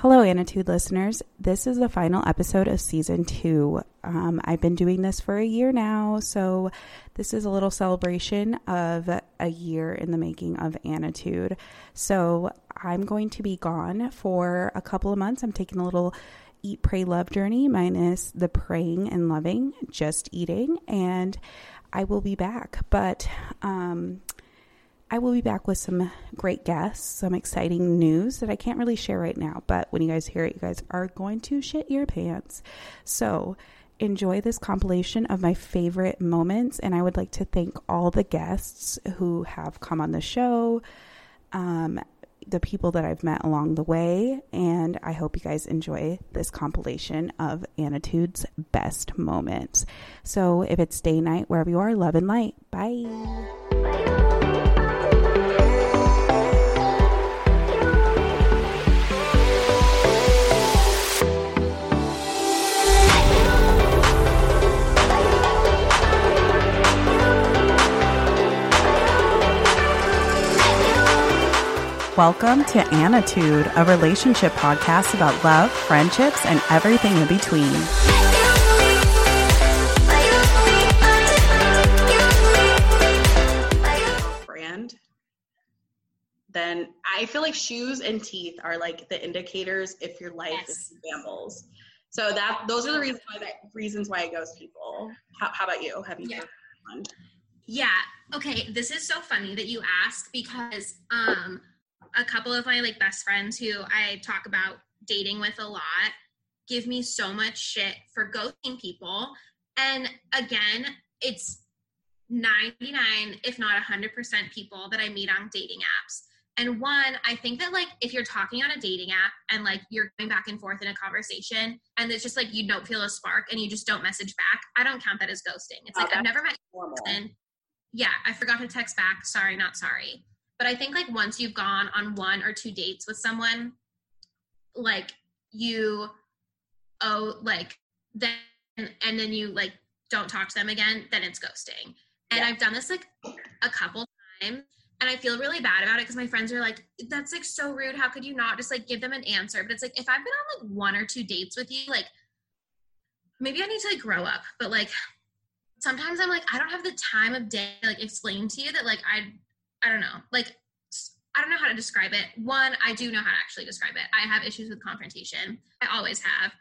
Hello, Attitude listeners. This is the final episode of season two. Um, I've been doing this for a year now, so this is a little celebration of a year in the making of Attitude. So I'm going to be gone for a couple of months. I'm taking a little eat, pray, love journey, minus the praying and loving, just eating, and I will be back. But um, I will be back with some great guests, some exciting news that I can't really share right now, but when you guys hear it, you guys are going to shit your pants. So, enjoy this compilation of my favorite moments, and I would like to thank all the guests who have come on the show, um, the people that I've met along the way, and I hope you guys enjoy this compilation of Attitude's best moments. So, if it's day, night, wherever you are, love and light. Bye. Welcome to Attitude, a relationship podcast about love, friendships, and everything in between. brand, then I feel like shoes and teeth are like the indicators if your life Yes. is in shambles. So that those are the reasons why that reasons why I ghost people. How, how about you? Have you? Yeah. heard? Yeah. Okay. This is so funny that you ask because um, a couple of my like best friends who I talk about dating with a lot give me so much shit for ghosting people. And again, it's 99, if not 100% people that I meet on dating apps. And one, I think that like if you're talking on a dating app and like you're going back and forth in a conversation and it's just like you don't feel a spark and you just don't message back, I don't count that as ghosting. It's Oh, like I've never met Normal. person. Yeah, I forgot to text back. Sorry, not sorry. But I think like once you've gone on one or two dates with someone, like you oh like then and then you like don't talk to them again, then it's ghosting. And Yeah. I've done this like a couple times and I feel really bad about it because my friends are like, that's like so rude. How could you not just like give them an answer? But it's like if I've been on like one or two dates with you, like maybe I need to like grow up. But like sometimes I'm like, I don't have the time of day to like explain to you that like I I don't know. Like I don't know how to describe it. One, I do know how to actually describe it. I have issues with confrontation. I always have.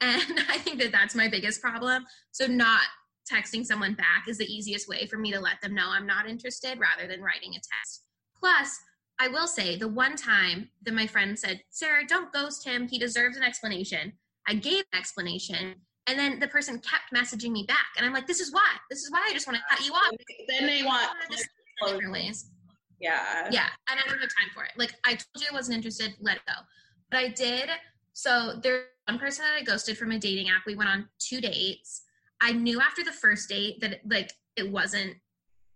And I think that that's my biggest problem. So not texting someone back is the easiest way for me to let them know I'm not interested rather than writing a text. Plus, I will say the one time that my friend said, Sarah, don't ghost him. He deserves an explanation. I gave an explanation. And then the person kept messaging me back. And I'm like, this is why. This is why I just want to cut you off. Then they want. I just in different ways. Yeah. Yeah, and I don't have time for it. Like I told you I wasn't interested, let it go. But I did. So there's one person that I ghosted from a dating app. We went on two dates. I knew after the first date that like it wasn't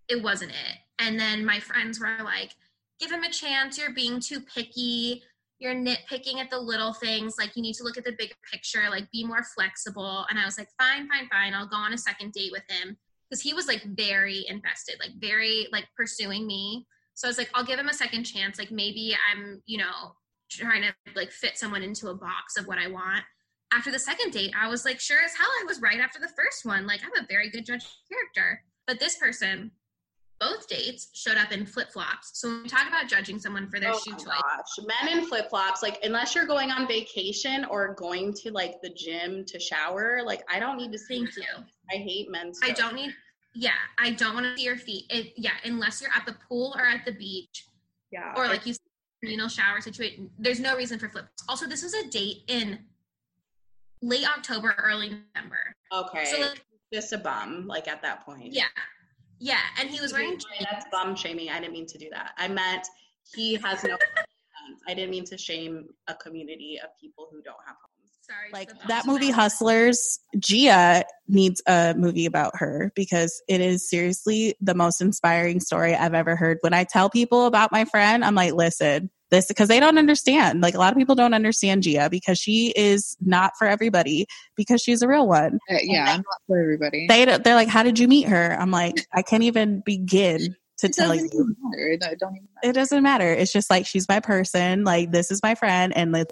it wasn't it. And then my friends were like, give him a chance, you're being too picky. You're nitpicking at the little things. Like you need to look at the bigger picture, like be more flexible. And I was like, fine, fine, fine. I'll go on a second date with him. Because he was like very invested, like very like pursuing me. So I was like, I'll give him a second chance. Like maybe I'm, you know, trying to like fit someone into a box of what I want. After the second date, I was like, sure as hell I was right after the first one. Like I'm a very good judge of character. But this person both dates showed up in flip flops. So when we talk about judging someone for their Oh shoe choice, gosh, men in flip flops. Like, unless you're going on vacation or going to like the gym to shower, like I don't need to see. thank you. I hate men's. I don't need. Yeah, I don't want to see your feet. It, yeah, unless you're at the pool or at the beach Yeah. or like you communal shower situation. There's no reason for flip. Also, this was a date in late October, early November. okay. So like, just a bum. Like at that point. yeah, yeah, and he was wearing. Sorry, That's bum shaming. I didn't mean to do that. I meant he has no. I didn't mean to shame a community of people who don't have. Sorry, like that bum. movie hustlers gia needs a movie about her because it is seriously the most inspiring story i've ever heard when i tell people about my friend i'm like listen this because they don't understand like a lot of people don't understand gia because she is not for everybody because she's a real one Uh, yeah, I'm not for everybody. they they're like how did you meet her i'm like i can't even begin to it tell doesn't you matter. It it don't even matter. it doesn't matter it's just like she's my person like this is my friend and like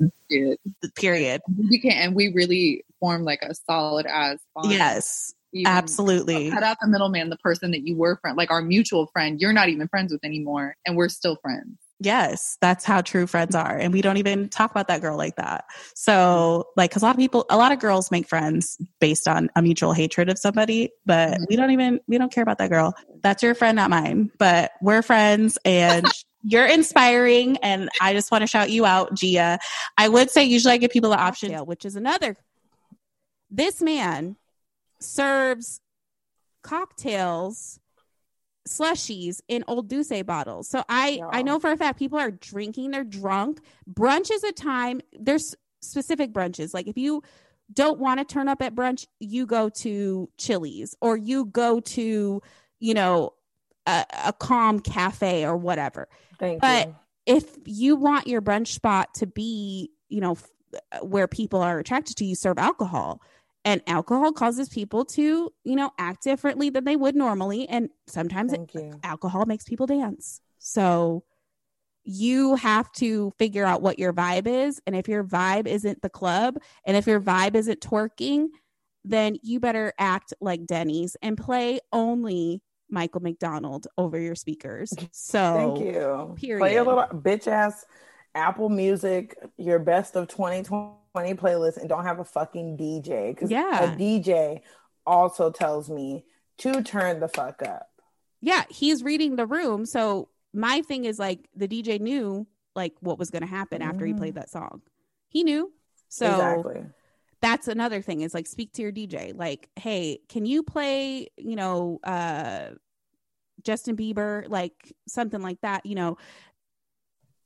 period We can, and we really form like a solid as bond. yes Even- absolutely Cut out the middleman, the person that you were friend, like our mutual friend, you're not even friends with anymore, and we're still friends. Yes, that's how true friends are. And we don't even talk about that girl like that. So, like, because a lot of people, a lot of girls make friends based on a mutual hatred of somebody, but Mhm. we don't even, we don't care about that girl. That's your friend, not mine. But we're friends and you're inspiring. And I just want to shout you out, Gia. I would say usually I give people the option, which is another. This man serves cocktails slushies in old Douce bottles. So I I know for a fact people are drinking, they're drunk. Brunch is a time. There's specific brunches. Like if you don't want to turn up at brunch, you go to Chili's or you go to, you know, a, a calm cafe or whatever. Thank But you. if you want your brunch spot to be, you know, f- where people are attracted to you, serve alcohol. And alcohol causes people to, you know, act differently than they would normally. And sometimes it, alcohol makes people dance. So you have to figure out what your vibe is. And if your vibe isn't the club, and if your vibe isn't twerking, then you better act like Denny's and play only Michael McDonald over your speakers. So Thank you. period. Play a little bitch ass Apple Music, your best of 2020 playlist, and don't have a fucking DJ. Because Yeah. a DJ also tells me to turn the fuck up. yeah, he's reading the room. So my thing is like the DJ knew like what was going to happen after he played that song. He knew. So exactly. that's another thing is like speak to your DJ. Like, hey, can you play, you know, uh Justin Bieber, like something like that, you know.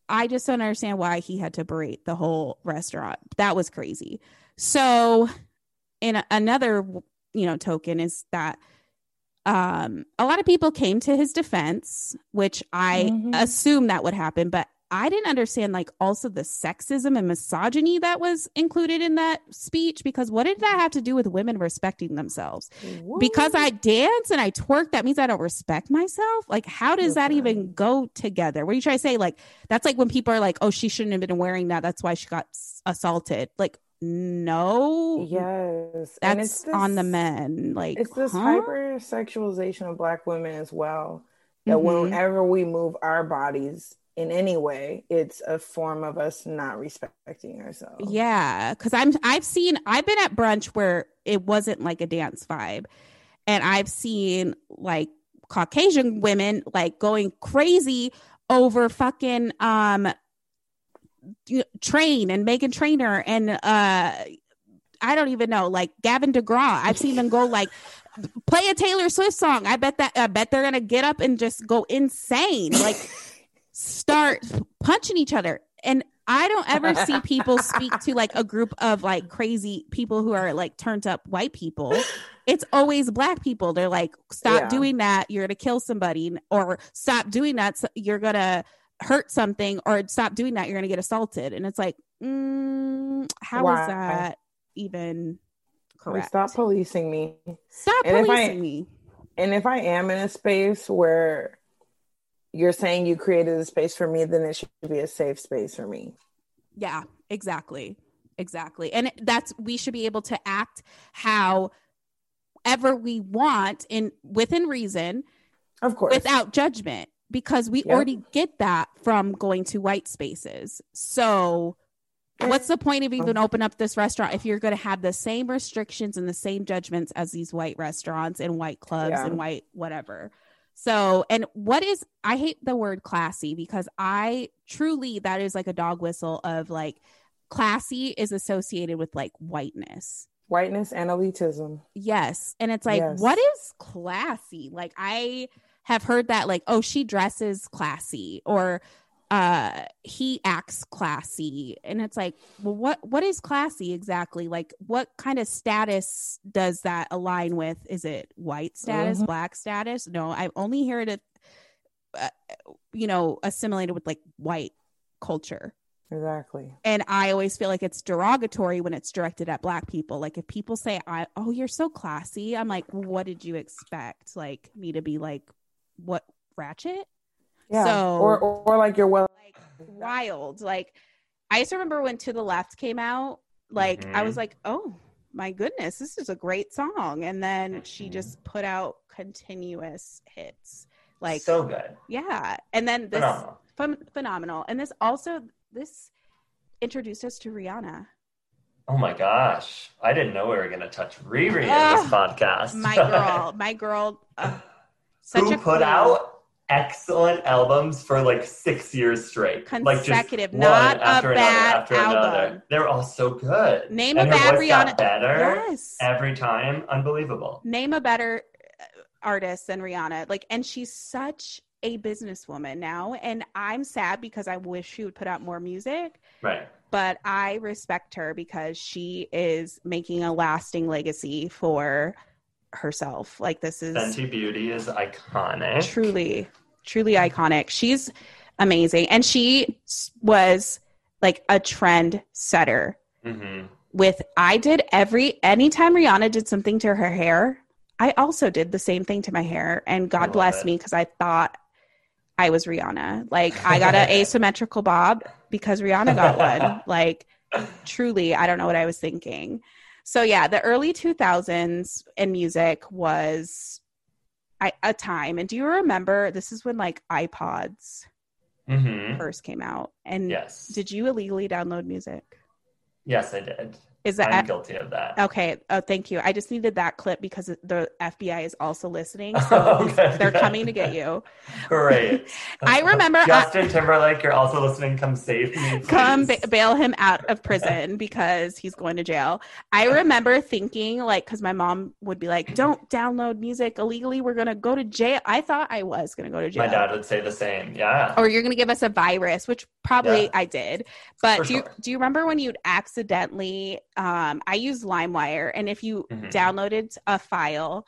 I just don't understand why he had to berate the whole restaurant. That was crazy. So, in a- another, you know, token is that um a lot of people came to his defense, which I Mhm. assume that would happen, but I didn't understand like also the sexism and misogyny that was included in that speech because what did that have to do with women respecting themselves? Because I dance and I twerk, that means I don't respect myself. Like, how does that even go together? What are you trying to say? Like, that's like when people are like, "Oh, she shouldn't have been wearing that. That's why she got assaulted." Like, no, Yes. and it's that's on the men. Like, it's this huh? hyper sexualization of black women as well that Mhm. whenever we move our bodies in any way it's a form of us not respecting ourselves Yeah, because I'm I've seen I've been at brunch where it wasn't like a dance vibe, and I've seen like Caucasian women like going crazy over fucking um train and Meghan Trainor and uh I don't even know like Gavin DeGraw. I've seen them go like play a Taylor Swift song. I bet that I bet they're gonna get up and just go insane. Like start punching each other. And I don't ever see people speak to like a group of like crazy people who are like turned up white people. It's always black people. They're like, stop Yeah. doing that. You're going to kill somebody, or stop doing that. so- You're going to hurt something, or stop doing that. You're going to get assaulted. And it's like, mm, how is Why? that even correct? stop policing me Stop And if I- policing me. and if i am in a space where you're saying you created a space for me then it should be a safe space for me Yeah, exactly. Exactly. And that's we should be able to act however we want in within reason Of course. without judgment because we Yep. already get that from going to white spaces. So what's the point of oh. even open up this restaurant if you're going to have the same restrictions and the same judgments as these white restaurants and white clubs Yeah. and white whatever. So, and what is I hate the word classy because I truly that is like a dog whistle of like classy is associated with like whiteness. Whiteness and elitism. Yes. And it's like, Yes. what is classy? Like, I have heard that, like, oh, she dresses classy or uh he acts classy and it's like well what what is classy exactly like what kind of status does that align with is it white status Mhm. black status no i only hear it uh, you know assimilated with like white culture Exactly. and I always feel like it's derogatory when it's directed at black people. Like if people say, "I oh, you're so classy," I'm like, "What did you expect? Like me to be like what ratchet?" Yeah. So or, or or like you're well wild. Like I just remember when To the Left came out, like I was Mhm. like, "Oh my goodness, this is a great song." And then she just put out continuous hits. Like so good. yeah. And then this Phenomenal. phen- phenomenal. And this also this introduced us to Rihanna. Oh my gosh. I didn't know we were going to touch Riri in this podcast. My girl, my girl, uh, such Who a put queen. out excellent albums for like six years straight. Consecutive, like just not one a after another bad after album. another. They're all so good. Name and a bad Rihanna- better Yes. every time. Unbelievable. Name a better uh, artist than Rihanna. Like, and she's such a businesswoman now. And I'm sad because I wish she would put out more music. Right. But I respect her because she is making a lasting legacy for herself. Like this is Fenty Beauty is iconic. truly truly iconic. She's amazing. And she was like a trend setter. Hmm with i did every anytime rihanna did something to her hair i also did the same thing to my hair. And god bless it. me because i thought i was rihanna. Like i got an asymmetrical bob because rihanna got one. Like truly i don't know what i was thinking so yeah the early 2000s in music was I, a time and do you remember this is when like ipods hmm first came out and Yes. did you illegally download music Yes, I did. Is that- I'm guilty of that. okay oh thank you i just needed that clip because the fbi is also listening so Okay, they're coming to get you Great. I remember I- Justin Timberlake, you're also listening. Come save me. come ba- bail him out of prison because he's going to jail. I remember thinking like cuz my mom would be like don't download music illegally we're going to go to jail. I thought I was going to go to jail. My dad would say the same. Yeah. or you're going to give us a virus, which probably Yeah. I did. But For do you, do you remember when you'd accidentally um I used LimeWire and if you Mhm. downloaded a file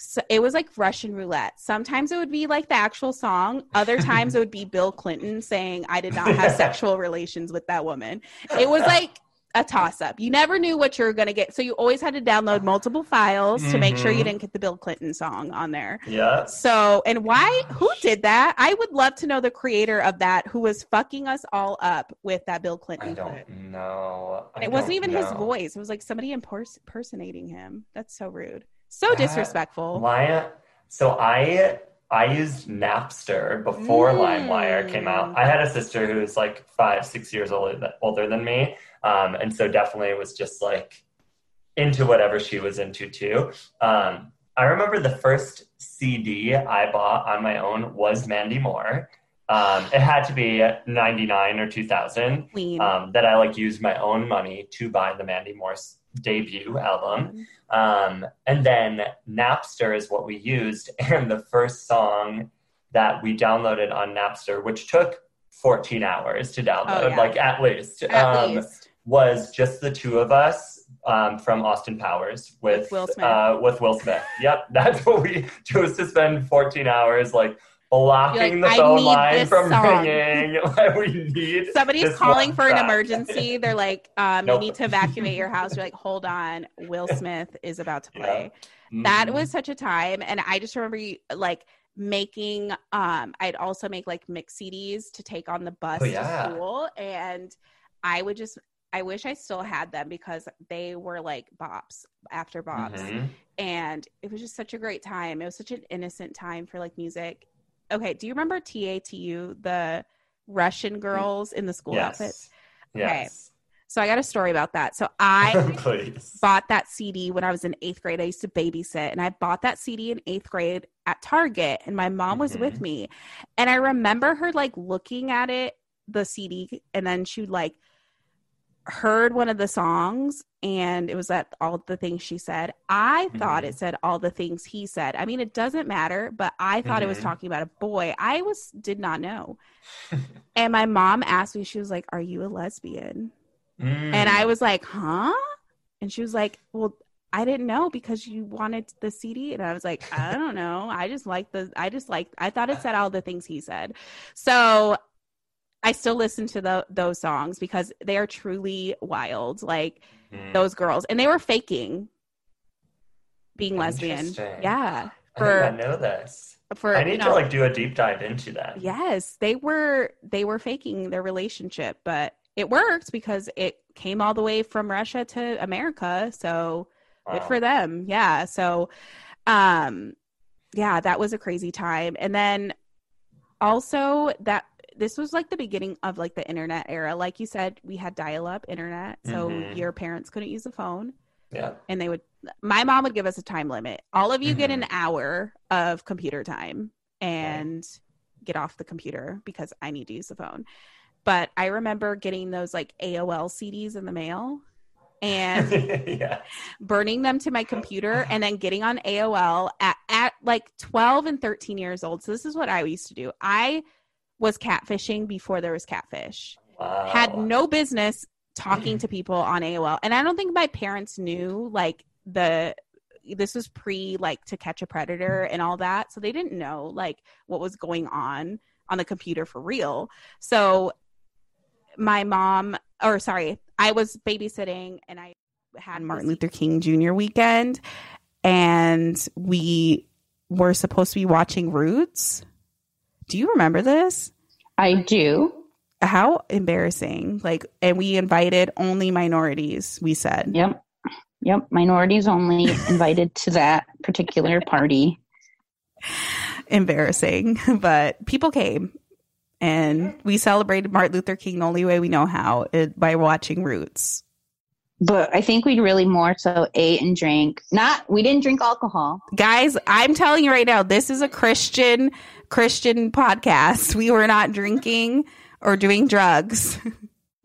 so it was like Russian roulette. Sometimes it would be like the actual song. Other times it would be Bill Clinton saying, I did not have sexual relations with that woman. It was like a toss up. You never knew what you were going to get. So you always had to download multiple files to make sure you Mhm. didn't get the Bill Clinton song on there. Yeah. So, and why, who did that? I would love to know the creator of that who was fucking us all up with that Bill Clinton. I don't know. And I it wasn't even his voice. It was like somebody impers- impersonating him. That's so rude. So That- disrespectful. Why? So I I used Napster before Mm. LimeWire came out. I had a sister who was like five, six years older older than me, um, and so definitely was just like into whatever she was into too. Um, I remember the first CD I bought on my own was Mandy Moore. Um, it had to be 99 or 2000 um, that I like used my own money to buy the Mandy Moore's debut album. Um, and then Napster is what we used. And the first song that we downloaded on Napster, which took 14 hours to download, Oh, yeah. like at least, At um, least. was just the two of us um, from Austin Powers with, With Will Smith. Uh, with Will Smith. Yep, that's what we chose to spend 14 hours like blocking like, the "I phone need line this from song." ringing. Like, we need Somebody's calling for an emergency. They're like, um, Nope. you need to evacuate your house. You're like, hold on. Will Smith is about to Yeah. play. That was such a time. And I just remember you like making um I'd also make like mix CDs to take on the bus Oh, yeah. to school. And I would just I wish I still had them because they were like bops after bops. Mhm. And it was just such a great time. It was such an innocent time for like music. Okay, do you remember TATU, the Russian mm-hmm. girls in the school Yes. outfits? Yes. So I got a story about that. So I oh, bought that CD when I was in eighth grade. I used to babysit, and I bought that CD in eighth grade at Target, and my mom was with mm-hmm. me. And I remember her like looking at it, the CD, and then she like heard one of the songs, and it was that all the things she said. I thought it said all the things he said. I mean, it doesn't matter, but I thought it was Mhm. talking about a boy. I was did not know. and my mom asked me, she was like, "Are you a lesbian?" And Mm. I was like, huh? And she was like, well, I didn't know because you wanted the CD. And I was like, I don't know. I just like the, I just like, I thought it said all the things he said. So I still listen to the, those songs because they are truly wild. Like Mm. those girls. And they were faking being lesbian. Yeah. I did not know this. for, I you need know- to like do a deep dive into that. Yes, they were they were faking their relationship, but it worked because it came all the way from Russia to America. So good for them. Yeah. So um yeah, that was a crazy time. And then also that this was like the beginning of like the internet era. Like you said, we had dial up internet. So Mhm. your parents couldn't use a phone Yeah. and they would my mom would give us a time limit all of you get Mm-hmm. an hour of computer time and get off the computer because i need to use the phone but i remember getting those like aol cds in the mail and yeah. burning them to my computer and then getting on aol at, at like 12 and 13 years old so this is what i used to do i was catfishing before there was catfish Wow. had no business talking to people on AOL. And I don't think my parents knew like the this was pre like to catch a predator and all that. So they didn't know like what was going on on the computer for real. So my mom or sorry, I was babysitting and I had Martin Luther King Jr. weekend and we were supposed to be watching Roots. Do you remember this? I do. How embarrassing. Like, and we invited only minorities, we said. Yep. Yep. Minorities only invited to that particular party. Embarrassing. But people came and we celebrated Martin Luther King the only way we know how it, by watching Roots. But I think we'd really more so ate and drank. Not, we didn't drink alcohol. Guys, I'm telling you right now, this is a Christian Christian podcast. We were not drinking or doing drugs.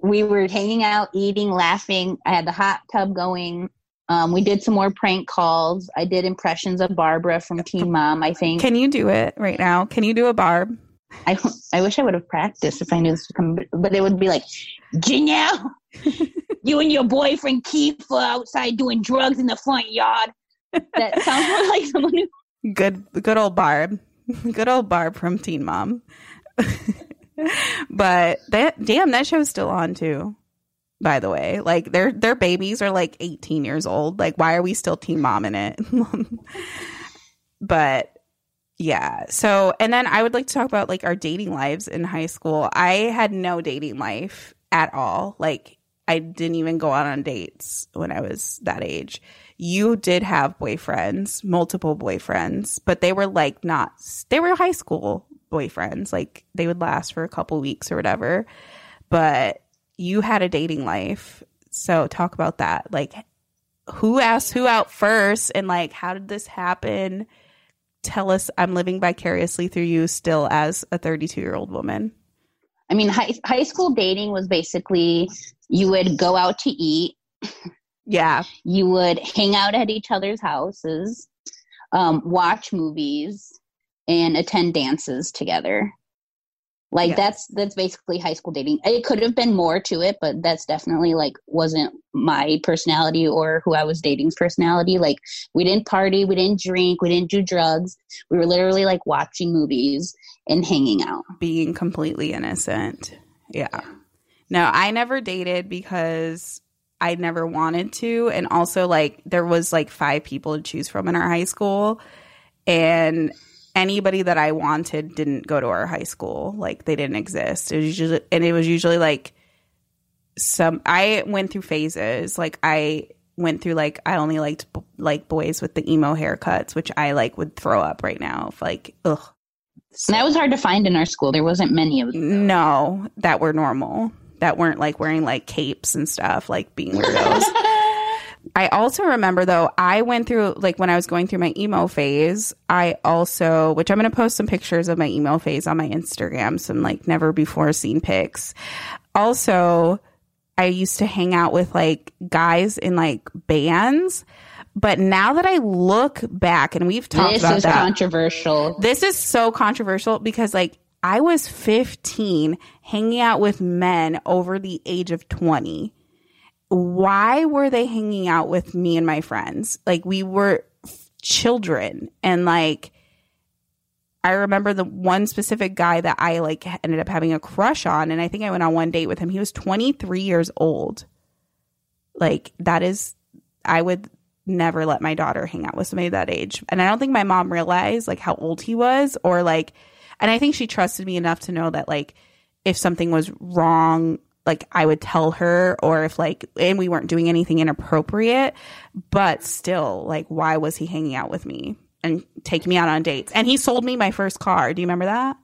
We were hanging out, eating, laughing. I had the hot tub going. Um, we did some more prank calls. I did impressions of Barbara from Teen Mom, I think. Can you do it right now? Can you do a barb? I, I wish I would have practiced if I knew this would come, but it would be like, Jenelle, you and your boyfriend Keith outside doing drugs in the front yard. That sounds more like someone who Good good old Barb. Good old Barb from Teen Mom. but that damn that show's still on too. By the way, like their their babies are like 18 years old. Like why are we still Teen Mom in it? but yeah. So, and then I would like to talk about like our dating lives in high school. I had no dating life at all. Like I didn't even go out on dates when I was that age. You did have boyfriends, multiple boyfriends, but they were like not they were high school boyfriends. Like they would last for a couple weeks or whatever. But you had a dating life. So talk about that. Like who asked who out first and like how did this happen? Tell us I'm living vicariously through you still as a 32 year old woman. I mean, high, high school dating was basically you would go out to eat. Yeah. You would hang out at each other's houses, um, watch movies, and attend dances together. Like that's that's basically high school dating. It could have been more to it, but that's definitely like wasn't my personality or who I was dating's personality. Like we didn't party, we didn't drink, we didn't do drugs. We were literally like watching movies and hanging out. being completely innocent. Yeah. No, I never dated because I never wanted to. And also, like, there was like five people to choose from in our high school. And anybody that I wanted didn't go to our high school. Like, they didn't exist. It was usually, and it was usually like some I went through phases. Like I went through like I only liked like boys with the emo haircuts, which I like would throw up right now. If like ugh. And that was hard to find in our school. There wasn't many of them. No, that were normal. That weren't like wearing like capes and stuff, like being weirdos. I also remember though, I went through like when I was going through my emo phase, I also, which I'm going to post some pictures of my emo phase on my Instagram, some like never before seen pics. Also, I used to hang out with like guys in like bands. But now that I look back and we've talked This about is that, controversial. this is so controversial because like I was 15 hanging out with men over the age of 20. Why were they hanging out with me and my friends? Like we were children and like I remember the one specific guy that I like ended up having a crush on and I think I went on one date with him. He was 23 years old. Like that is I would never let my daughter hang out with somebody that age. And I don't think my mom realized like how old he was or like and I think she trusted me enough to know that like if something was wrong like I would tell her or if like and we weren't doing anything inappropriate, but still like why was he hanging out with me and take me out on dates? And he sold me my first car. Do you remember that?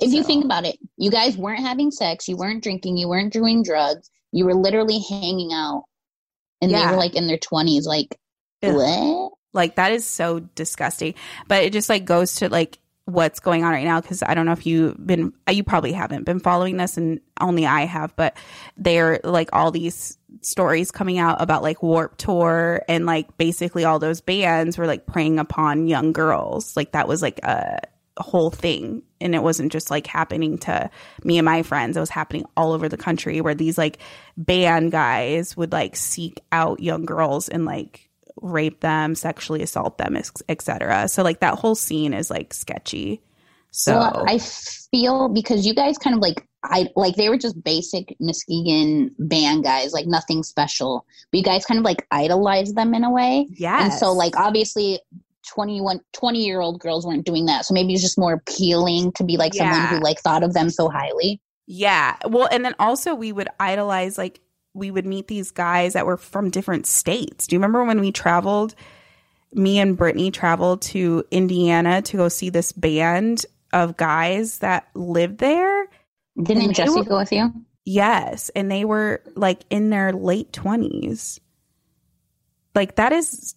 If you think about it, you guys weren't having sex, you weren't drinking, you weren't doing drugs, you were literally hanging out. And Yeah. they were like in their 20s, like, what? Like that is so disgusting. But it just like goes to like what's going on right now because I don't know if you've been uh, you probably haven't been following this and only I have, but they're like all these stories coming out about like Warped Tour and like basically all those bands were like preying upon young girls. Like that was like a whole thing. And it wasn't just like happening to me and my friends. It was happening all over the country where these like band guys would like seek out young girls and like rape them sexually assault them etc so like that whole scene is like sketchy. So Well, I feel because you guys kind of like I like they were just basic Muskegon band guys, like nothing special. But you guys kind of like idolized them in a way. yeah And so like obviously 21 20 year old girls weren't doing that. So maybe it's just more appealing to be like someone who like thought of them so highly. Yeah. Well, and then also we would idolize like we would meet these guys that were from different states. Do you remember when we traveled? Me and Brittany traveled to Indiana to go see this band of guys that lived there. Didn't And Jesse were- go with you? Yes, and they were like in their late twenties. Like that is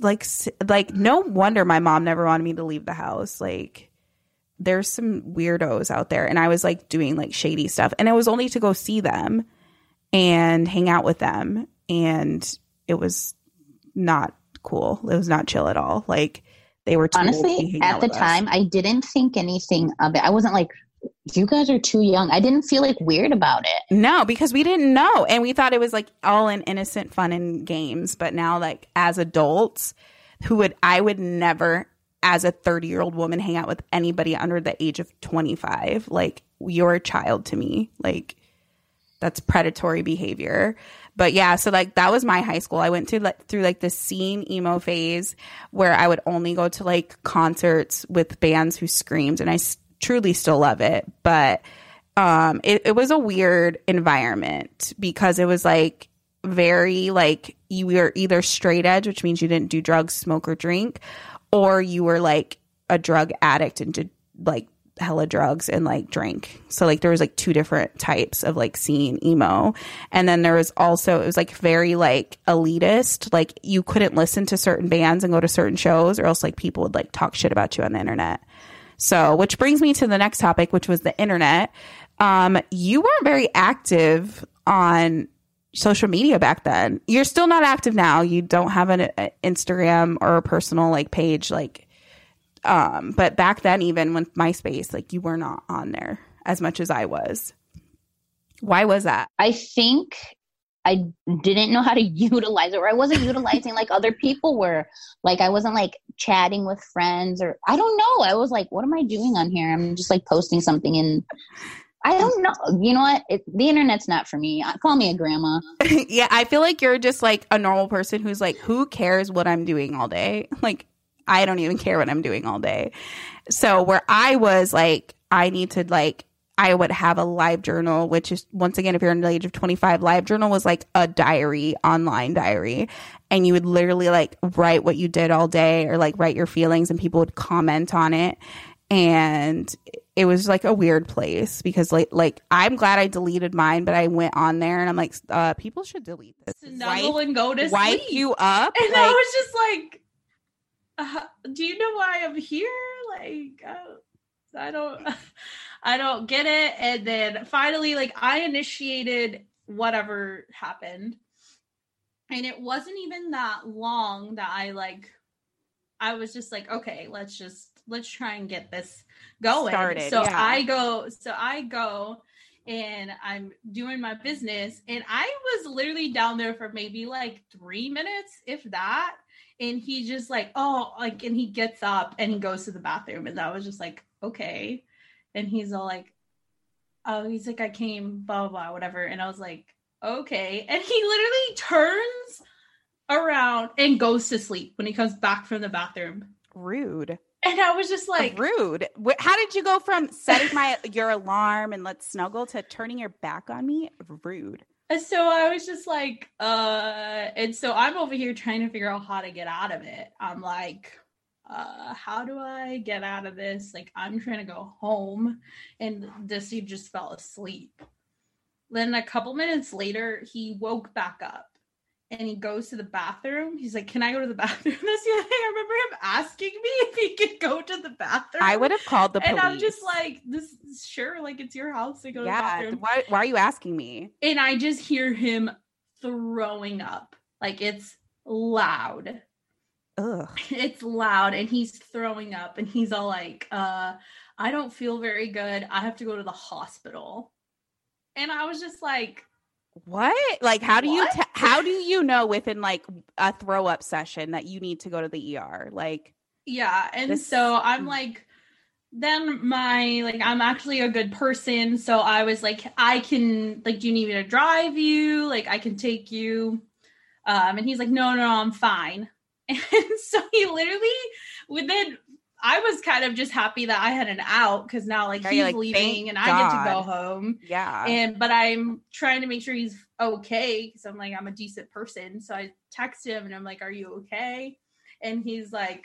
like like no wonder my mom never wanted me to leave the house. Like there's some weirdos out there, and I was like doing like shady stuff, and it was only to go see them and hang out with them, and it was not cool. It was not chill at all. Like they were too old to be Honestly, at the with us. time, I didn't think anything of it. I wasn't like, you guys are too young. I didn't feel like weird about it. No, because we didn't know. And we thought it was like all in innocent fun and games. But now, like, as adults, who would, I would never, as a 30 year old woman, hang out with anybody under the age of 25. Like, you're a child to me. Like, that's predatory behavior. But yeah, so like that was my high school. I went through like through like the scene emo phase where I would only go to like concerts with bands who screamed, and I truly still love it. But um, it, it was a weird environment because it was like very like you were either straight edge, which means you didn't do drugs, smoke, or drink, or you were like a drug addict and did like hella drugs and like drank. So like there was like two different types of like scene emo. And then there was also it was like very like elitist. Like you couldn't listen to certain bands and go to certain shows or else like people would like talk shit about you on the internet. So, which brings me to the next topic, which was the internet. Um, you weren't very active on social media back then. You're still not active now. You don't have an uh, Instagram or a personal like page like um but back then even with MySpace like you were not on there as much as I was. Why was that? I think I didn't know how to utilize it, or I wasn't utilizing like other people were. Like I wasn't like chatting with friends, or I don't know. I was like, what am I doing on here? I'm just like posting something, and I don't know. You know what? It, the internet's not for me. Call me a grandma. yeah, I feel like you're just like a normal person who's like, who cares what I'm doing all day? Like, I don't even care what I'm doing all day. So, where I was like, I need to like I would have a live journal, which is once again, if you're under the age of 25, live journal was like a diary, online diary. And you would literally like write what you did all day or like write your feelings and people would comment on it. And it was like a weird place because like like I'm glad I deleted mine, but I went on there and I'm like, uh, people should delete this. Snuggle and go to wipe sleep. you up. And like, I was just like, uh, "Do you know why I'm here?" Like, uh, I don't, I don't get it. And then finally, like, I initiated whatever happened, and it wasn't even that long that I like. I was just like, okay, let's just let's try and get this going. Started, so yeah. I go, so I go and I'm doing my business. And I was literally down there for maybe like three minutes, if that. And he just like, oh, like, and he gets up and he goes to the bathroom. And I was just like, okay. And he's all like, oh, he's like, I came, blah, blah, blah, whatever. And I was like, okay. And he literally turns around and goes to sleep when he comes back from the bathroom. rude. And I was just like, rude. How did you go from setting my your alarm and let's snuggle to turning your back on me? Rude. So I was just like, uh, and so I'm over here trying to figure out how to get out of it. I'm like, uh, how do I get out of this? Like, I'm trying to go home, and this dude just fell asleep. Then a couple minutes later, he woke back up and he goes to the bathroom. He's like, Can I go to the bathroom? That's the other thing. I remember him asking me if he could go to the bathroom. I would have called the police. And I'm just like, This is sure, like it's your house to go to the Yeah. bathroom Why, why are you asking me? and I just hear him throwing up. Like it's loud. Ugh. It's loud and he's throwing up and he's all like, uh, I don't feel very good. I have to go to the hospital. And I was just like, What? Like, how do you t- how do you know within like a throw up session that you need to go to the ER? Like, Yeah, and This- so I'm like then my like I'm actually a good person, so I was like I can like do you need me to drive you? Like I can take you. Um and he's like no, no, no, I'm fine. And so he literally within I was kind of just happy that I had an out cuz now like Yeah, he's like, leaving and I get to go home. yeah. And but I'm trying to make sure he's okay because I'm like I'm a decent person. So I text him and I'm like, "Are you okay?" And he's like,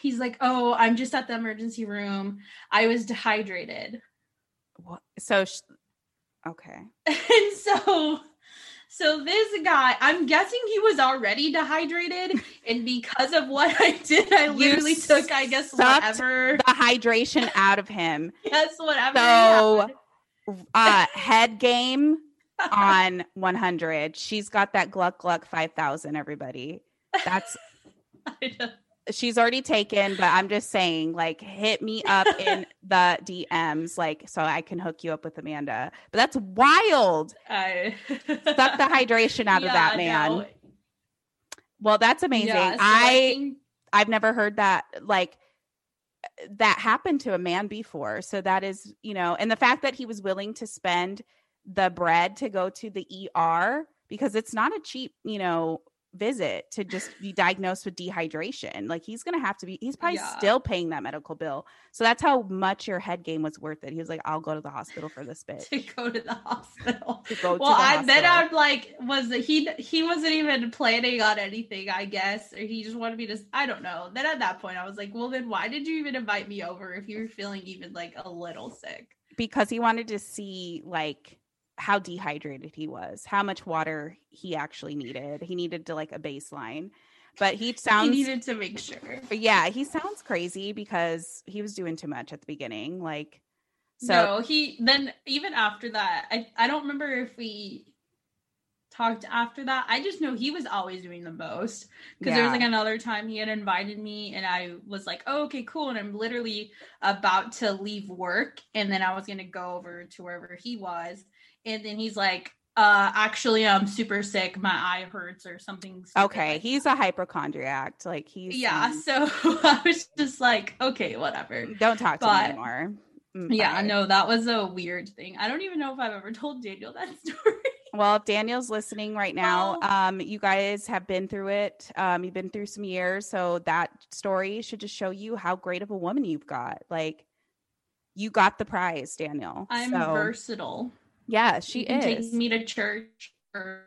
He's like, "Oh, I'm just at the emergency room. I was dehydrated." What? So, sh- okay. And so so this guy, I'm guessing he was already dehydrated and because of what I did, I literally took I guess whatever the hydration out of him. yes, whatever. So, uh, head game on 100. She's got that Gluck Gluck 5000. Everybody, that's I don't- she's already taken. But I'm just saying, like, hit me up in the DMs, like, so I can hook you up with Amanda. But that's wild. I Suck the hydration out of that man. no. Well, that's amazing. Yeah, so I think- I've never heard that like that happened to a man before. So that is, you know, and the fact that he was willing to spend the bread to go to the ER because it's not a cheap, you know, visit to just be diagnosed with dehydration. Like he's going to have to be he's probably Yeah. still paying that medical bill. So that's how much your head game was worth it. He was like, "I'll go to the hospital for this bit." to go to the hospital. To go to well, the I then. I'm like, was he he wasn't even planning on anything, I guess, or he just wanted me to. I don't know. Then at that point, I was like, well, then why did you even invite me over if you were feeling even like a little sick? because he wanted to see like how dehydrated he was, how much water he actually needed. He needed to like a baseline. But he sounds he needed to make sure. yeah, he sounds crazy because he was doing too much at the beginning. Like so no, he then even after that, I I don't remember if we talked after that. I just know he was always doing the most because there was like another time he had invited me and I was like, oh, okay, cool. And I'm literally about to leave work and then I was going to go over to wherever he was. And then he's like, uh, actually, I'm super sick. My eye hurts or something. Okay, like he's a hypochondriac. Like he's yeah um, so i was just like okay whatever don't talk to But- me anymore. Mm, yeah no that was a weird thing i don't even know if i've ever told daniel that story Well, if Daniel's listening right now, Oh. um, you guys have been through it. Um, you've been through some years, so that story should just show you how great of a woman you've got. Like, you got the prize, Daniel. i'm So, versatile Yeah, she you can is. take me to church or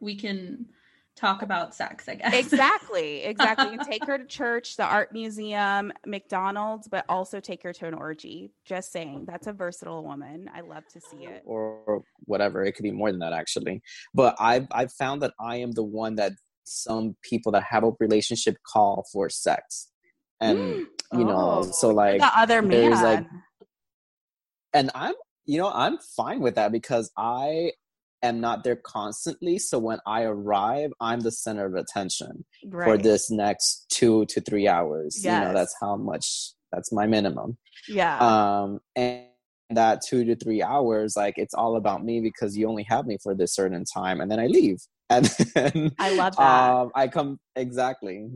we can talk about sex i guess exactly, exactly. You can take her to church, the art museum, McDonald's, but also take her to an orgy. Just saying, that's a versatile woman. I love to see it. or whatever. It could be more than that actually. But I've I've found that I am the one that some people that have a relationship call for sex. And mm, you know, Oh, so like the other there's man. like and I'm you know, I'm fine with that because I am not there constantly. So when I arrive, I'm the center of attention for this next two to three hours. You know, that's how much that's my minimum yeah. um and that two to three hours like it's all about me because you only have me for this certain time and then i leave and then I love that. um i come exactly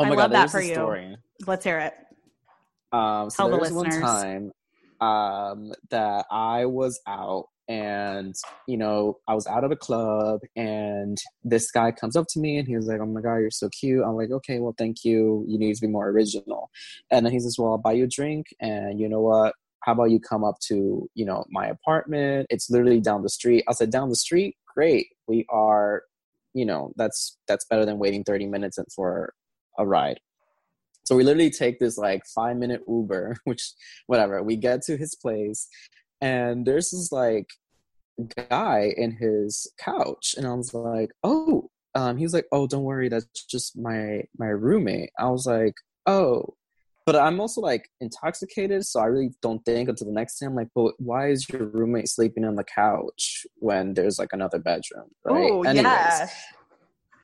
oh I my love god that for a you. story Let's hear it. um so Tell the there was one listeners. time um that i was out and you know i was out at a club and this guy comes up to me and he was like oh my god you're so cute. I'm like okay well thank you. You need to be more original. And then he says well i'll buy you a drink and you know what? How about you come up to you know my apartment? It's literally down the street. I said down the street? Great. We are you know that's that's better than waiting 30 minutes and for a ride so we literally take this like five minute uber which whatever we get to his place and there's this like guy in his couch and i was like oh um he was like oh don't worry that's just my my roommate. I was like oh but i'm also like intoxicated so i really don't think until the next day i'm like but why is your roommate sleeping on the couch when there's like another bedroom? Right? Oh, Anyways, yeah.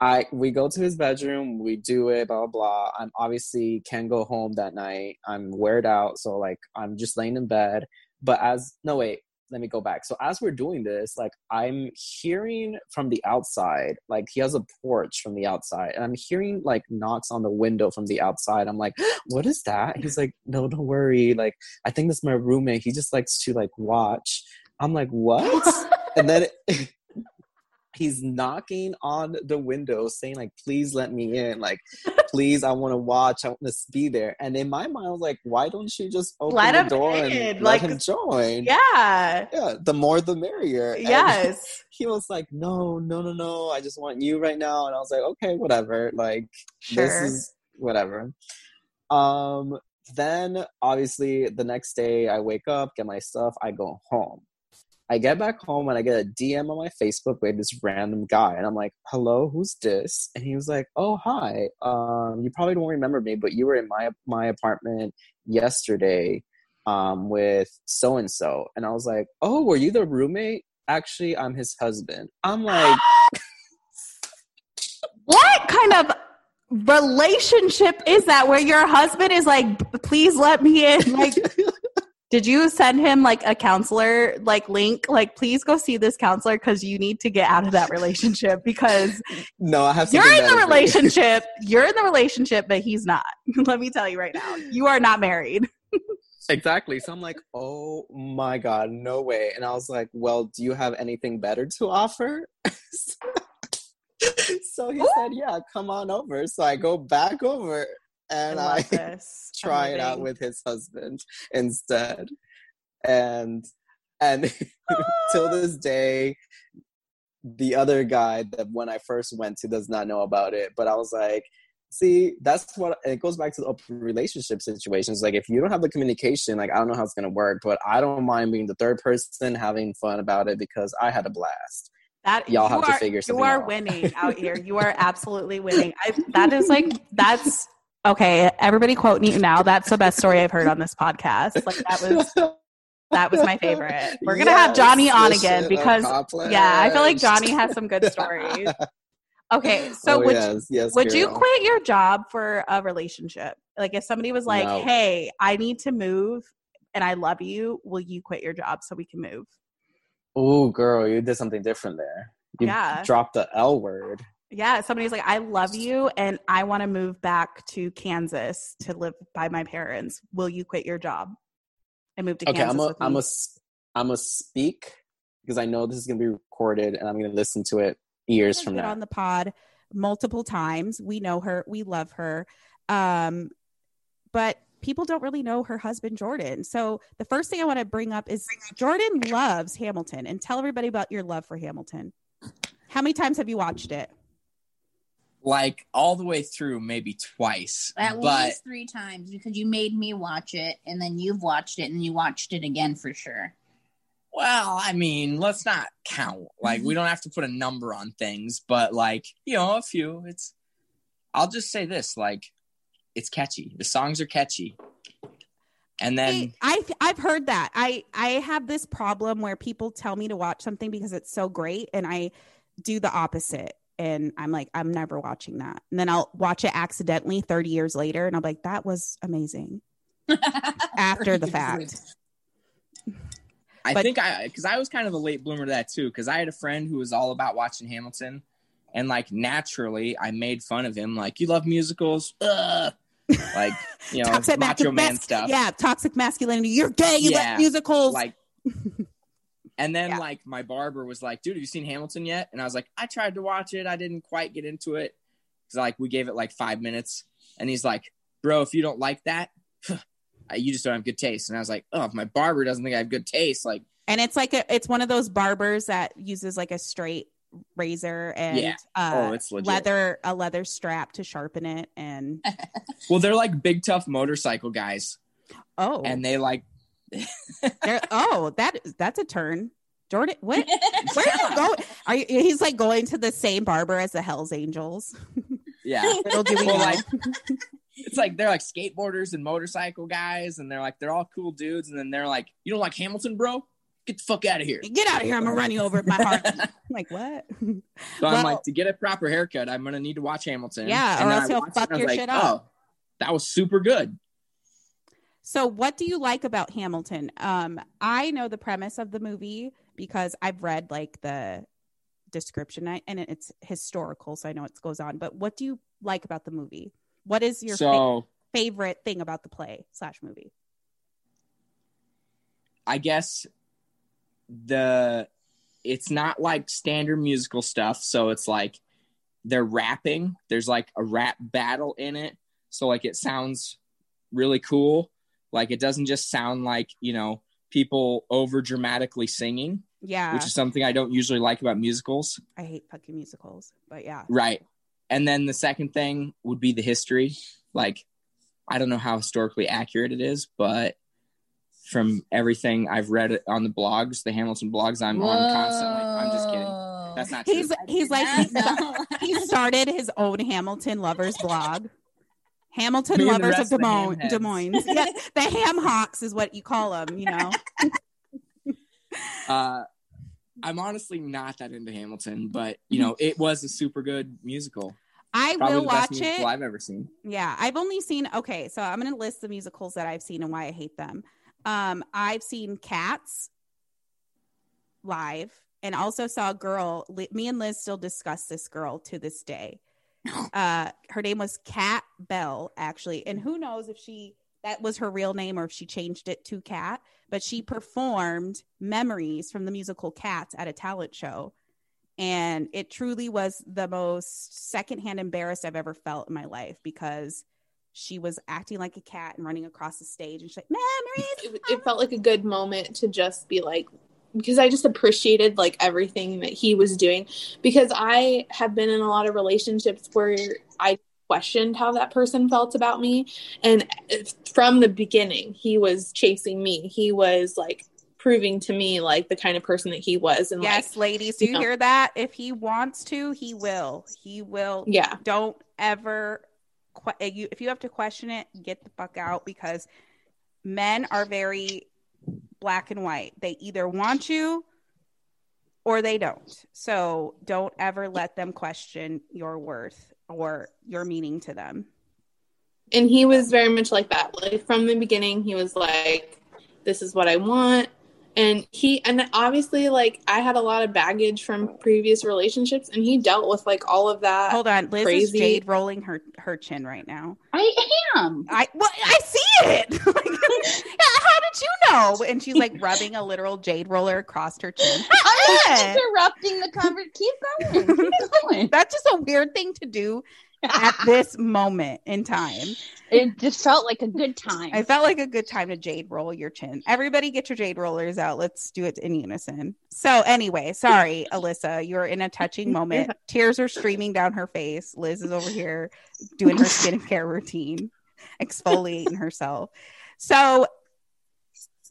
I we go to his bedroom, we do it, blah blah blah. I'm obviously can't go home that night. I'm weird out, so like I'm just laying in bed. But as no wait, let me go back. So as we're doing this, like I'm hearing from the outside, like he has a porch from the outside, and I'm hearing like knocks on the window from the outside. I'm like, what is that? He's like, no, don't worry. Like I think that's my roommate. He just likes to like watch. I'm like, what? and then he's knocking on the window saying like please let me in. Like please i want to watch. I want to be there. And in my mind i was like why don't you just open Let the door in, and like- let him join? Yeah. yeah the more the merrier. And Yes. he was like no no no no. I just want you right now. And i was like okay whatever. Like Sure. this is whatever. Um then obviously the next day i wake up get my stuff i go home I get back home and I get a DM on my Facebook with this random guy, and I'm like, "Hello, who's this?" And he was like, "Oh, hi. Um, you probably don't remember me, but you were in my my apartment yesterday, um, with so and so." And I was like, "Oh, were you the roommate?" Actually, I'm his husband. I'm like, What kind of relationship is that where your husband is like, please let me in? Like, did you send him like a counselor like link? Like, please go see this counselor because you need to get out of that relationship because "No, I have." you're in the better for you." relationship. You're in the relationship, but he's not. Let me tell you right now, you are not married. Exactly. So I'm like, oh my God, no way. And I was like, well, do you have anything better to offer? so he said, yeah, come on over. So I go back over and I I, this. Try it out with his husband instead. And and till ah. this day, the other guy that when I first went to does not know about it. But I was like, see, that's what it goes back to the open relationship situations. Like if you don't have the communication, like I don't know how it's gonna work, but I don't mind being the third person having fun about it because I had a blast. That Y'all have to are- figure something You are out. winning out here. You are absolutely winning. I, that is like that's okay. Everybody quote me now. That's the best story I've heard on this podcast. Like that was That was my favorite. We're gonna have Johnny on again because accomplished. yeah, I feel like Johnny has some good stories. Okay, so Oh, would yes, yes, would you quit your job for a relationship? Like if somebody was like, No. "Hey, I need to move and I love you, will you quit your job so we can move?" Oh, girl, you did something different there. You Yeah. dropped the L word. Yeah, somebody's like, "I love you and I want to move back to Kansas to live by my parents. Will you quit your job and move to Okay, Kansas I'm a, with me?" I'm a, I'm a speak because I know this is gonna be recorded and I'm gonna listen to it years from now. on the pod multiple times. We know her. We love her. Um, but people don't really know her husband Jordan. So the first thing I want to bring up is Jordan loves Hamilton, and tell everybody about your love for Hamilton. How many times have you watched it? Like all the way through, maybe twice. At but least three times because you made me watch it and then you've watched it and you watched it again for sure. well, I mean, let's not count. Like we mm-hmm. don't have to put a number on things, but like you know, a few. It's. I'll just say this: like, it's catchy. The songs are catchy, and then I've I've heard that. I I have this problem where people tell me to watch something because it's so great, and I do the opposite. And I'm like, I'm never watching that. And then I'll watch it accidentally 30 years later, and I'm like, that was amazing. After the fact. I But- think I because I was kind of a late bloomer to that too because I had a friend who was all about watching Hamilton, and like naturally I made fun of him like you love musicals, Ugh. like you know macho man mas- stuff. Yeah, toxic masculinity. You're gay. You like musicals. Like, and then like my barber was like, "Dude, have you seen Hamilton yet?" And I was like, "I tried to watch it. I didn't quite get into it because like we gave it like five minutes." And he's like, "Bro, if you don't like that, you just don't have good taste." And I was like, "Oh, if my barber doesn't think I have good taste, like." and it's like a, it's one of those barbers that uses like a straight razor and Yeah. uh, Oh, leather a leather strap to sharpen it and Well, they're like big tough motorcycle guys. Oh, and they like oh, that that's a turn. Jordan, what? Where are you going? Are you, he's like going to the same barber as the Hell's Angels. yeah. Well, like it's like they're like skateboarders and motorcycle guys, and they're like they're all cool dudes, and then they're like, you don't like Hamilton, bro? Get the fuck out of here. Get out of here! I'm gonna run you over with my heart. I'm like what? So I'm like, to get a proper haircut, I'm gonna need to watch Hamilton. Yeah, And or else he'll fuck it and I was your like, shit up. Oh, that was super good. So, what do you like about Hamilton? Um, I know the premise of the movie because I've read like the description and it's historical, so I know what goes on. But what do you like about the movie? What is your fa- favorite thing about the play slash movie? I guess the it's not like standard musical stuff. So it's like they're rapping. There's like a rap battle in it. So like it sounds really cool. Like it doesn't just sound like, you know, people over dramatically singing, Yeah, which is something I don't usually like about musicals. I hate fucking musicals, but yeah, Right. And then the second thing would be the history. Like, I don't know how historically accurate it is, but from everything I've read on the blogs, the Hamilton blogs I'm on constantly. I'm just kidding. That's not true. he's he's like he started his own Hamilton lovers blog. Hamilton Me lovers of rest of the Des Moines. Des Moines. Yeah, the ham hawks is what you call them. You know. Uh, I'm honestly not that into Hamilton, but you know, it was a super good musical. I Probably will the best watch it. I've ever seen. Yeah, I've only seen okay, so I'm going to list the musicals that I've seen and why I hate them. Um, I've seen Cats live and also saw a girl. Me and Liz still discuss this girl to this day. Uh, her name was Cat Bell, actually, and who knows if she that was her real name or if she changed it to Cat. But she performed memories from the musical Cats at a talent show and it truly was the most secondhand embarrassed I've ever felt in my life because she was acting like a cat and running across the stage and she's like, memories. it, it felt like a good moment to just be like because I just appreciated like everything that he was doing because I have been in a lot of relationships where I questioned how that person felt about me and eh, from the beginning he was chasing me he was like proving to me like the kind of person that he was and Yes, like, ladies, do you know, hear that? If he wants to, he will. He will. Yeah. Don't ever. Que- eh, you, if you have to question it, get the fuck out because men are very black and white. They either want you or they don't. So don't ever let them question your worth or your meaning to them. And he was very much like that. Like from the beginning, he was like, "This is what I want." And he and obviously like I had a lot of baggage from previous relationships and he dealt with like all of that. Hold on, Liz crazy. is jade rolling her her chin right now. I am. I well, I see it. Like, how did you know? And she's like rubbing a literal jade roller across her chin. I'm not interrupting the conversation. Keep going. Keep going. That's just a weird thing to do at this moment in time. It just felt like a good time. I felt like a good time to jade roll your chin. Everybody get your jade rollers out. Let's do it in unison. So anyway, sorry, Alyssa, you're in a touching moment. Tears are streaming down her face. Liz is over here doing her skincare routine, exfoliating herself. So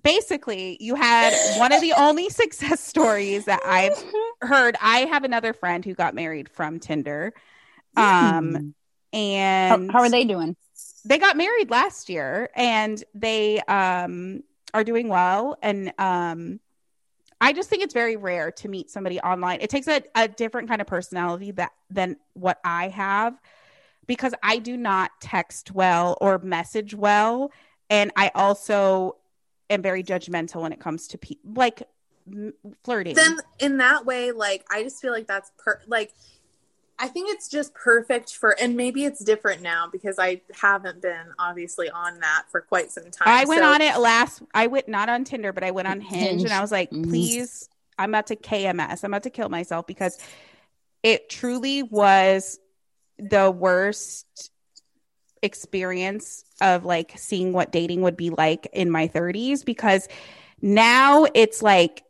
basically, you had one of the only success stories that I've heard. I have another friend who got married from Tinder. Um and How, how are they doing? they got married last year and they um are doing well and um I just think it's very rare to meet somebody online. It takes a, a different kind of personality that than what I have because I do not text well or message well and I also am very judgmental when it comes to pe- like m- flirting. then in that way like i just feel like that's per like i think it's just perfect for and maybe it's different now because i haven't been obviously on that for quite some time I went So- on it last. I went not on Tinder, but I went on Hinge, Hinge. and I was like, Mhm. please, I'm about to KMS. I'm about to kill myself because it truly was the worst experience of like seeing what dating would be like in my 30s because now it's like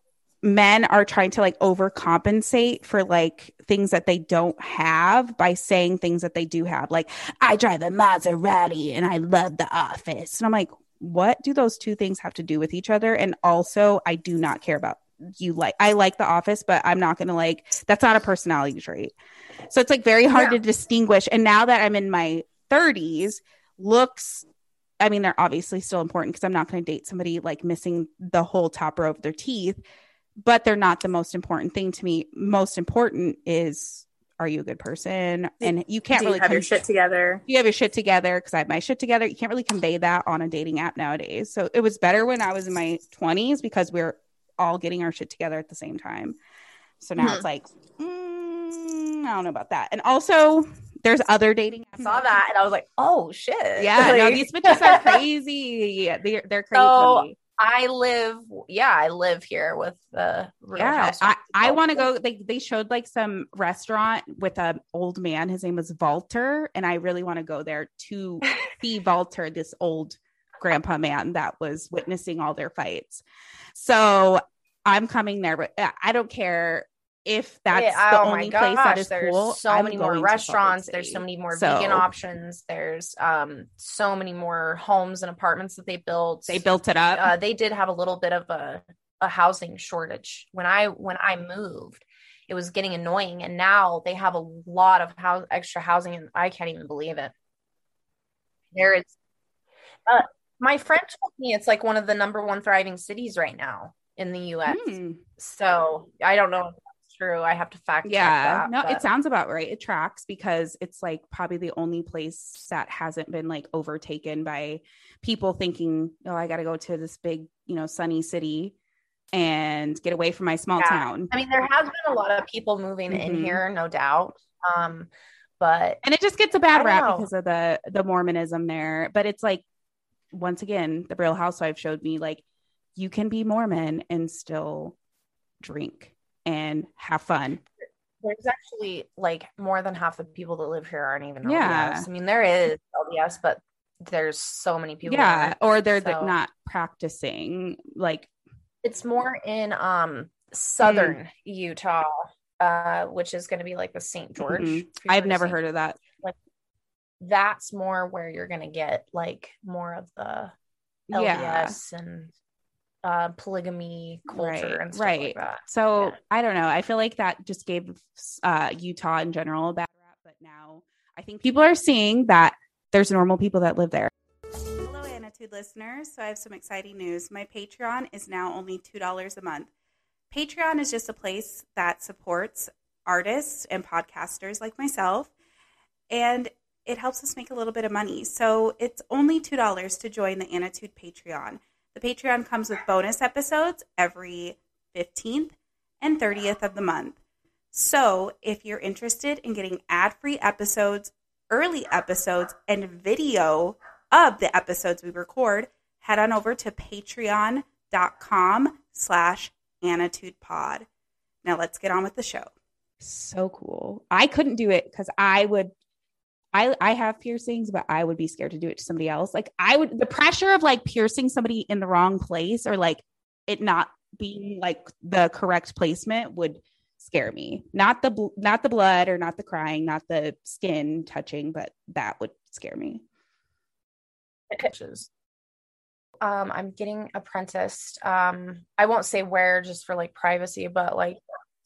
men are trying to like overcompensate for like things that they don't have by saying things that they do have. Like, I drive a Maserati and I love the office. And I'm like, what do those two things have to do with each other? And also, I do not care about you like I like the office, but I'm not gonna like that's not a personality trait. So it's like very hard to distinguish. And now that I'm in my 30s, looks I mean, they're obviously still important because I'm not to date somebody like missing the whole top row of their teeth, but they're not the most important thing to me. Most important is are you a good person? And you can't you really have your shit together you have your shit together because I have my shit together. You can't really convey that on a dating app nowadays. So it was better when I was in my 20s because we are all getting our shit together at the same time. So now Mhm. it's like, mm, I don't know about that. And also, there's other dating apps. I saw that and I was like, oh shit. Yeah, no, these bitches are crazy. They're, they're crazy. So I live, yeah, I live here with the yeah, I, I want to go. They they showed like some restaurant with a old man. His name was Walter, and I really want to go there to see Walter, this old grandpa man that was witnessing all their fights. So I'm coming there, but uh, I don't care if that's Yeah, the oh only place that is there's cool. so I'm many more to Salt Lake restaurants. There's so many more So, vegan options. There's um so many more homes and apartments that they built. They built it up. Uh, they did have a little bit of a a housing shortage when I when I moved. It was getting annoying, and now they have a lot of house extra housing, and I can't even believe it. There is. Uh, my friend told me it's like one of the number one thriving cities right now in the U.S. Hmm. So I don't know true. I have to fact check yeah that. no but- it sounds about right it tracks because it's like probably the only place that hasn't been like overtaken by people thinking oh i gotta go to this big you know sunny city and get away from my small Yeah. town I mean, there has been a lot of people moving in Mhm. here, no doubt. Um, but and it just gets a bad rap know. because of the the mormonism there but it's like once again the real housewife showed me like you can be mormon and still drink and have fun there's actually like more than half the people that live here aren't even LDS. Yeah. I mean, there is LDS, but there's so many people. yeah aren't. or they're the- So- not practicing like It's more in um southern Mm. Utah, uh, which is going to be like the St. George. Mhm. I've never St. heard of that. Like that's more where you're going to get like more of the Yeah. LDS and uh, polygamy culture and stuff right. like that. So I don't know. I feel like that just gave uh, Utah in general a bad rap, but now I think people are seeing that there's normal people that live there. Hello, Anitude listeners. So I have some exciting news. My Patreon is now only $2 a month. Patreon is just a place that supports artists and podcasters like myself, and it helps us make a little bit of money. So it's only $2 to join the Anitude Patreon. The Patreon comes with bonus episodes every 15th and 30th of the month. So if you're interested in getting ad free episodes, early episodes, and video of the episodes we record, head on over to patreon.com slash anitudepod. Now let's get on with the show. So cool. I couldn't do it because I would I I have piercings, but I would be scared to do it to somebody else. Like I would the pressure of like piercing somebody in the wrong place or like it not being like the correct placement would scare me. Not the bl- not the blood or not the crying, not the skin touching, but that would scare me. Um, I'm getting apprenticed. Um, I won't say where just for like privacy, but like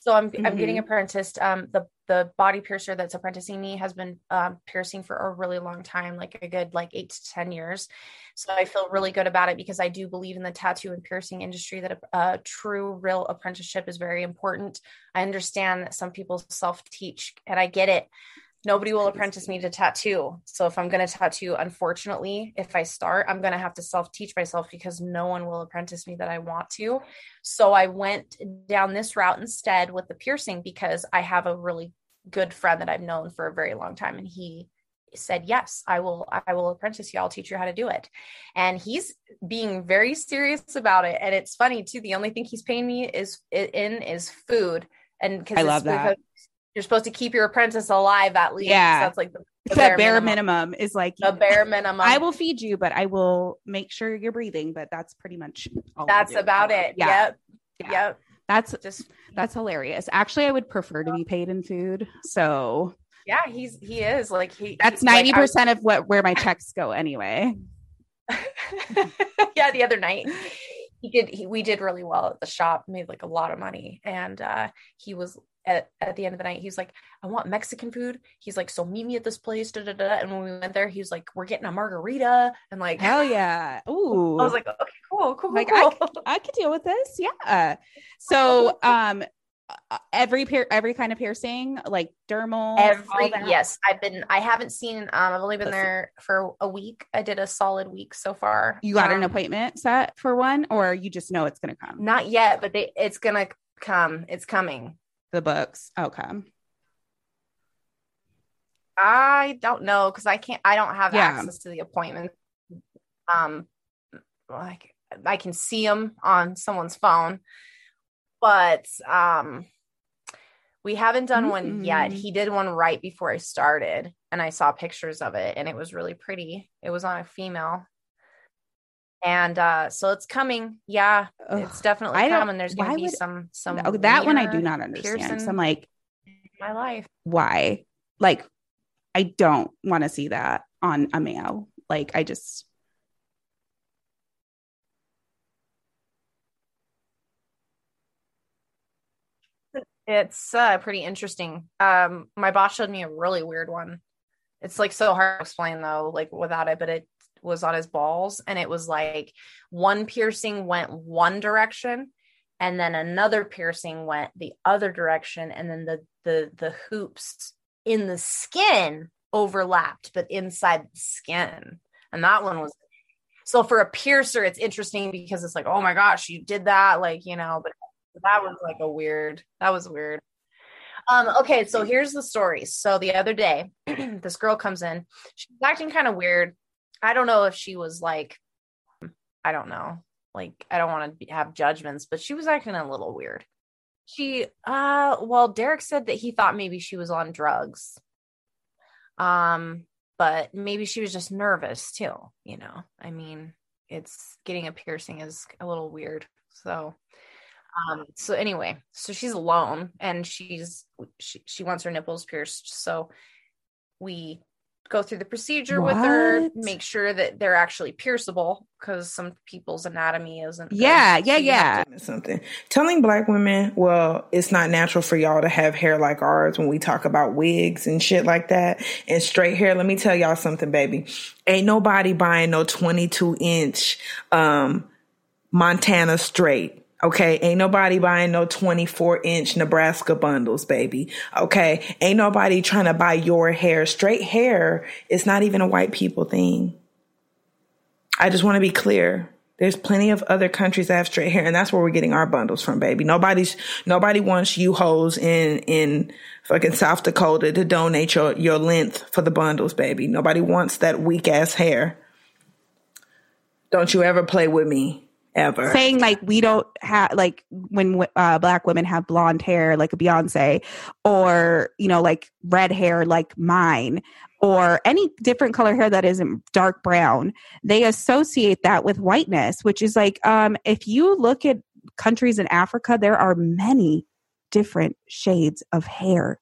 so I'm I'm getting Mhm. apprenticed. Um, the the body piercer that's apprenticing me has been um, piercing for a really long time, like a good like eight to ten years. So I feel really good about it because I do believe in the tattoo and piercing industry that a, a true, real apprenticeship is very important. I understand that some people self teach, and I get it. Nobody will apprentice me to tattoo. So if I'm going to tattoo, unfortunately, if I start, I'm going to have to self teach myself because no one will apprentice me that I want to. So I went down this route instead with the piercing because I have a really good friend that I've known for a very long time and he said yes i will i will apprentice you i'll teach you how to do it and he's being very serious about it and it's funny too the only thing he's paying me is in is food and because I love that. You're supposed to keep your apprentice alive at least Yeah. that's like the, the The bare, minimum. is like the bare minimum I will feed you, but I will make sure you're breathing. But that's pretty much all that's about it Yeah. yep yep That's just that's hilarious. Actually, I would prefer to be paid in food. So yeah he's he is like he that's he- like, ninety percent of what where my checks go anyway. yeah the other night he did he, we did really well at the shop made like a lot of money and uh he was at, at the end of the night he's like i want mexican food he's like so meet me at this place da, da, da. and when we went there he was like we're getting a margarita and like Hell yeah! Ooh, i was like okay cool cool like cool. I, I could deal with this. Yeah. So um, uh, every pier- every kind of piercing, like dermal, every yes i've been i haven't seen um i've only been Listen. there for a week i did a solid week so far You got an Um, appointment set for one, or you just know it's gonna come. not yet but they it's gonna come it's coming The books. Okay. I don't know because I can't. I don't have Yeah. access to the appointment. Um, like I can see them on someone's phone, but um, we haven't done one yet. He did one right before I started, and I saw pictures of it, and it was really pretty. It was on a female. And uh, so it's coming. Yeah, it's definitely I coming. There's gonna be would- some some. Oh, that one I do not understand piercing I'm like, my life. why? Like, I don't want to see that on a male. Like, I just It's uh, pretty interesting. Um, my boss showed me a really weird one. It's like so hard to explain though, like without it, but it was on his balls, and it was like one piercing went one direction, and then another piercing went the other direction, and then the the the hoops in the skin overlapped, but inside the skin, and that one was. So for a piercer, it's interesting because it's like, oh my gosh, you did that, like you know, but that was like a weird that was weird. Um okay so here's the story. So the other day this girl comes in. She's acting kind of weird i don't know if she was like i don't know. Like i don't want to have judgments but she was acting a little weird. She uh well derek said that he thought maybe she was on drugs. Um but maybe she was just nervous too you know? I mean it's getting a piercing is a little weird so um so anyway so she's alone and she's she, she wants her nipples pierced. So we go through the procedure with her, make sure that they're actually pierceable because some people's anatomy isn't. good. Yeah, yeah, So you have yeah. something. Telling black women, well, it's not natural for y'all to have hair like ours when we talk about wigs and shit like that and straight hair. Let me tell y'all something, baby. Ain't nobody buying no 22 inch, um, Montana straight. Okay. Ain't nobody buying no 24 inch Nebraska bundles, baby. Okay. Ain't nobody trying to buy your hair. Straight hair is not even a white people thing. I just want to be clear. There's plenty of other countries that have straight hair, and that's where we're getting our bundles from, baby. Nobody's nobody wants you hoes in in fucking South Dakota to donate your your length for the bundles, baby. Nobody wants that weak ass hair. Don't you ever play with me ever. saying like we don't have like when uh, black women have blonde hair like a Beyonce, or you know like red hair like mine, or any different color hair that isn't dark brown. They associate that with whiteness, which is like um, if you look at countries in Africa, there are many different shades of hair.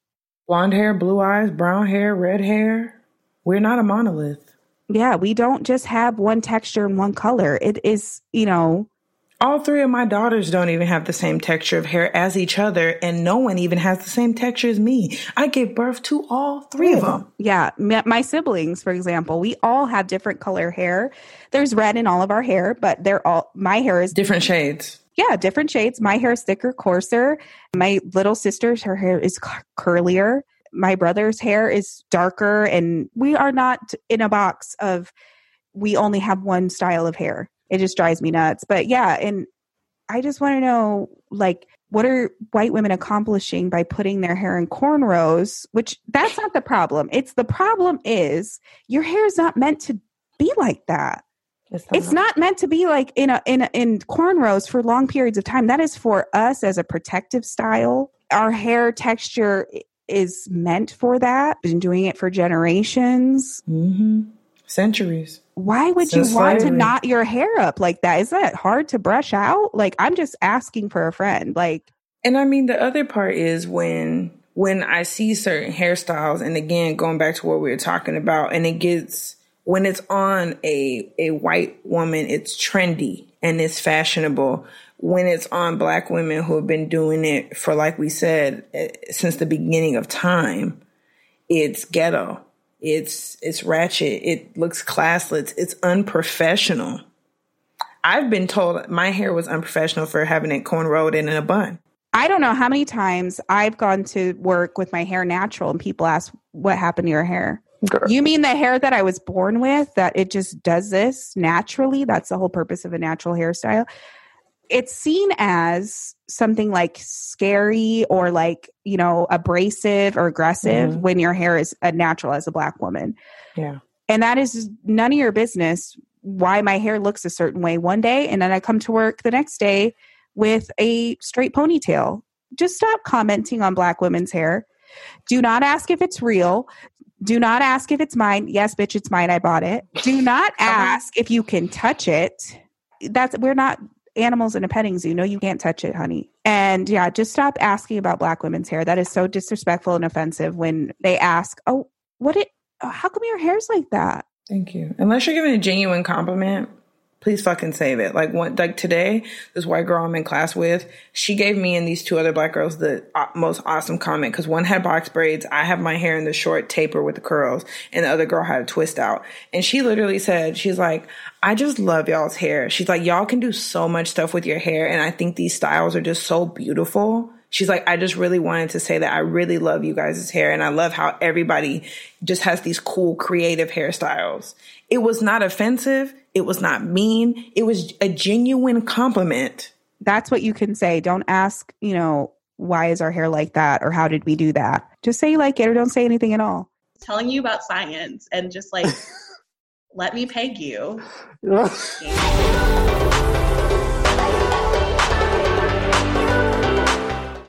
Blonde hair, blue eyes, brown hair, red hair. We're not a monolith. Yeah, we don't just have one texture and one color. It is, you know, All three of my daughters don't even have the same texture of hair as each other, and no one even has the same texture as me. I gave birth to all three of them. Yeah, my, siblings, for example, we all have different color hair. There's red in all of our hair, but they're all my hair is different shades. Yeah, different shades. My hair is thicker, coarser. My little sister's her hair is curlier. My brother's hair is darker, and we are not in a box of we only have one style of hair. It just drives me nuts. But yeah, and I just want to know like what are white women accomplishing by putting their hair in cornrows which that's not the problem. It's the problem is your hair is not meant to be like that. It's not meant to be like in a in a, in cornrows for long periods of time. That is for us as a protective style. Our hair texture is meant for that been doing it for generations. Mm-hmm. centuries. Why would you want to knot your hair up like that? Is that hard to brush out? Like i'm just asking for a friend like And I mean, the other part is when when I see certain hairstyles, and again, going back to what we were talking about, and it gets when it's on a a white woman, it's trendy and it's fashionable. When it's on black women who have been doing it for, like we said, eh, since the beginning of time, it's ghetto. It's it's ratchet. It looks classless. It's unprofessional. I've been told my hair was unprofessional for having it cornrowed and in a bun. I don't know how many times I've gone to work with my hair natural and people ask, What happened to your hair? You mean the hair that I was born with, that it just does this naturally? That's the whole purpose of a natural hairstyle. It's seen as something like scary or like, you know, abrasive or aggressive Mhm. when your hair is a natural as a black woman. Yeah. And that is none of your business why my hair looks a certain way one day and then I come to work the next day with a straight ponytail. Just stop commenting on black women's hair. Do not ask if it's real. Do not ask if it's mine. Yes, bitch, it's mine. I bought it. Do not ask if you can touch it. That's we're not animals in a petting zoo. No, you can't touch it, honey. And yeah, just stop asking about black women's hair. That is so disrespectful and offensive when they ask, "Oh, what it how come your hair's like that?" Thank you. Unless you're giving a genuine compliment, please fucking save it. Like one, like today, this white girl I'm in class with, she gave me and these two other black girls the uh, most awesome comment because one had box braids, I have my hair in the short taper with the curls, and the other girl had a twist out. And she literally said, she's like, I just love y'all's hair. She's like, y'all can do so much stuff with your hair, and I think these styles are just so beautiful. She's like, I just really wanted to say that I really love you guys' hair and I love how everybody just has these cool creative hairstyles. It was not offensive. It was not mean. It was a genuine compliment. That's what you can say. Don't ask, you know, why is our hair like that or how did we do that? Just say you like it or don't say anything at all. telling you about science and just like let me peg you.